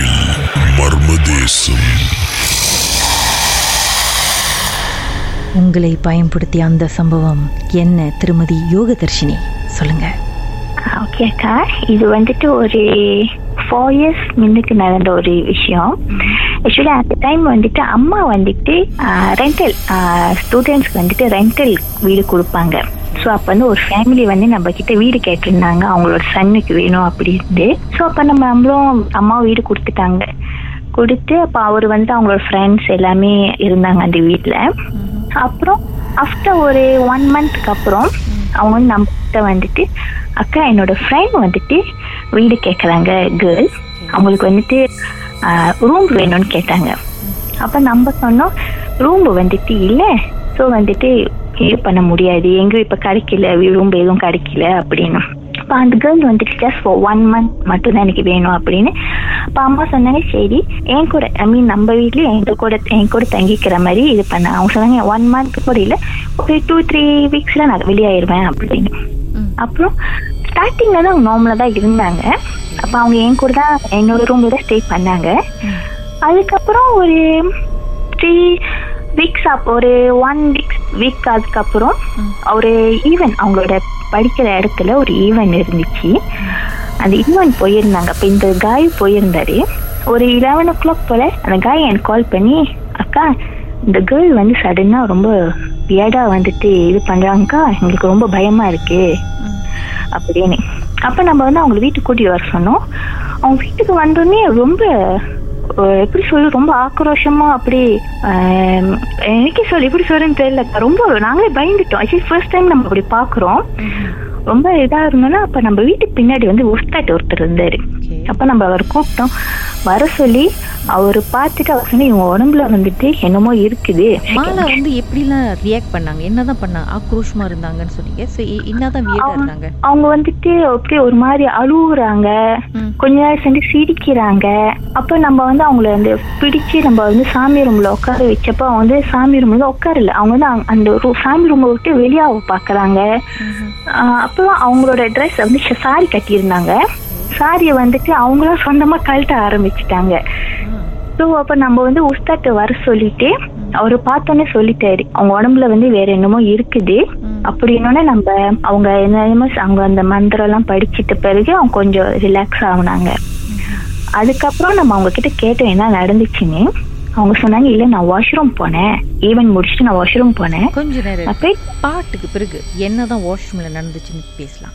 இரவில் மர்மதேசம். உங்களை பயன்படுத்திய அந்த சம்பவம் என்ன திருமதி யோகதர்ஷினி? சொல்லுங்க. ஓகே அக்கா. இது வந்துட்டு ஒரு ஃபோர் இயர்ஸ் முன்னுக்கு நடந்த ஒரு விஷயம். ஆக்சுவலி அந்த டைம் வந்துட்டு அம்மா வந்துட்டு ரெண்டல் ஸ்டூடெண்ட்ஸ்க்கு வந்துட்டு ரெண்டல் வீடு கொடுப்பாங்க. ஸோ அப்போ வந்து ஒரு ஃபேமிலி வந்து நம்ம கிட்ட வீடு கேட்டிருந்தாங்க. அவங்களோட சன்னுக்கு வேணும் அப்படின்ட்டு. ஸோ அப்போ நம்ம நம்மளும் அம்மா வீடு கொடுத்துட்டாங்க. கொடுத்து அப்போ அவர் வந்து அவங்களோட ஃப்ரெண்ட்ஸ் எல்லாமே இருந்தாங்க அந்த வீட்டில் அப்புறம் ஆஃப்டர் ஒரு ஒன் மந்த்க்கு அப்புறம் அவங்க வந்து நம்ம கிட்ட வந்துட்டு அக்கா என்னோட ஃப்ரெண்ட் வந்துட்டு வீடு கேட்குறாங்க கேர்ள்ஸ் அவங்களுக்கு வந்துட்டு ரூம் வேணும்னு கேட்டாங்க. அப்போ நம்ம சொன்னோம் ரூம் வந்துட்டு இல்லை. ஸோ வந்துட்டு இது பண்ண முடியாது. எங்கேயும் இப்போ கிடைக்கல ரூம் எதுவும் கிடைக்கல அப்படின்னு. அப்போ அந்த கேர்ள் வந்துட்டு ஜஸ்ட் ஃபார் ஒன் மந்த் மட்டும் தான் எனக்கு வேணும் அப்படின்னு அப்போ அம்மா சொன்னாங்க சரி என் கூட ஐ மீன் நம்ம வீட்லேயே எங்க கூட என் கூட தங்கிக்கிற மாதிரி இது பண்ண. அவங்க சொன்னாங்க ஒன் மந்த் கூட இல்லை ஒரு டூ த்ரீ வீக்ஸில் நான் வெளியாயிருவேன் அப்படின்னு. அப்புறம் ஸ்டார்டிங்கில் தான் அவங்க நார்மலாக தான் இருந்தாங்க. அப்போ அவங்க என் கூட தான் என்னோட ரூமில் தான் ஸ்டே பண்ணாங்க. அதுக்கப்புறம் ஒரு த்ரீ வீக்ஸ் அப்போ ஒரு ஒன் வீக்ஸ் வீக் அதுக்கப்புறம் ஒரு ஈவென்ட் அவங்களோட படிக்கிற இடத்துல ஒரு ஈவென்ட் இருந்துச்சு. அந்த ஈவென்ட் போயிருந்தாங்க. அப்போ இந்த காய் போயிருந்தாரு. ஒரு லெவன் ஓ கிளாக் போல அந்த காய் எனக்கு கால் பண்ணி அக்கா இந்த கேர்ள் வந்து சடனாக ரொம்ப வியடா வந்துட்டு இது பண்ணுறாங்கக்கா எங்களுக்கு ரொம்ப பயமா இருக்கு. அப்படின்னு. அப்போ நம்ம வந்து அவங்க வீட்டுக்கு கூட்டிட்டு வர சொன்னோம். அவங்க வீட்டுக்கு வந்தோடனே ரொம்ப எப்படி சொல்லு ரொம்ப ஆக்ரோஷமா அப்படி எனக்கே சொல்லு எப்படி சொல்றேன்னு தெரியல. ரொம்ப நாங்களே பயந்துட்டோம். ஆக்சுவலி ஃபர்ஸ்ட் டைம் நம்ம அப்படி பாக்குறோம். ரொம்ப இதா இருந்தோம்னா அப்ப நம்ம வீட்டுக்கு பின்னாடி வந்து உஸ்தாட் ஒருத்தர் இருந்தாரு. அப்ப நம்ம அவர் கூப்பிட்டோம். வர சொல்லி அவர் பார்த்துட்டு அவர் சொன்ன இவங்க உடம்புல வந்துட்டு என்னமோ இருக்குது. மாலா வந்து எப்படிலாம் ரியாக்ட் பண்ணாங்க? என்னதான் பண்ணாங்க ஆக்ரோஷமா இருந்தாங்கன்னு சொன்னீங்க. என்னதான் வியடா இருந்தாங்க? அவங்க வந்துட்டு அப்படி ஒரு மாதிரி அழுகுறாங்க ம். கொஞ்ச நேரம் சென்று சிரிக்கிறாங்க. அப்ப நம்ம வந்து அவங்கள வந்து பிடிச்சு நம்ம வந்து சாமி ரூம்ல உட்கார வச்சப்ப அவங்க வந்து சாமி ரூம்ல உட்காரல. அவங்க வந்து அந்த சாமி ரூமை விட்டு வெளியே பாக்குறாங்க. அப்புறம் அவங்களோட ட்ரெஸ் வந்து சாரி கட்டியிருந்தாங்க. சாரியை வந்துட்டு அவங்களா சொந்தமா கழட்ட ஆரம்பிச்சிட்டாங்க. ஸோ அப்ப நம்ம வந்து உஸ்தாட்ட வர சொல்லிட்டு அவரு பார்த்தோன்னே சொல்லிட்டாரு. அவங்க உடம்புல வந்து வேற என்னமோ இருக்குது. அப்படின்னோடனே நம்ம அவங்க என்னமோ அவங்க அந்த மந்திரம் எல்லாம் படிச்சிட்ட பிறகு அவங்க கொஞ்சம் ரிலாக்ஸ் ஆகுனாங்க. அதுக்கப்புறம் நம்ம அவங்க கிட்ட கேட்டோம் என்ன நடந்துச்சுன்னு. அவங்க சொன்னாங்க இல்ல நான் வாஷ்ரூம் போனேன். ஈவென்ட் முடிச்சுட்டு நான் வாஷ்ரூம் போனேன். கொஞ்ச நேரம் அப்ப பாட்டுக்கு பிறகு என்னதான் வாஷ்ரூம்ல நடந்துச்சுன்னு பேசலாம்.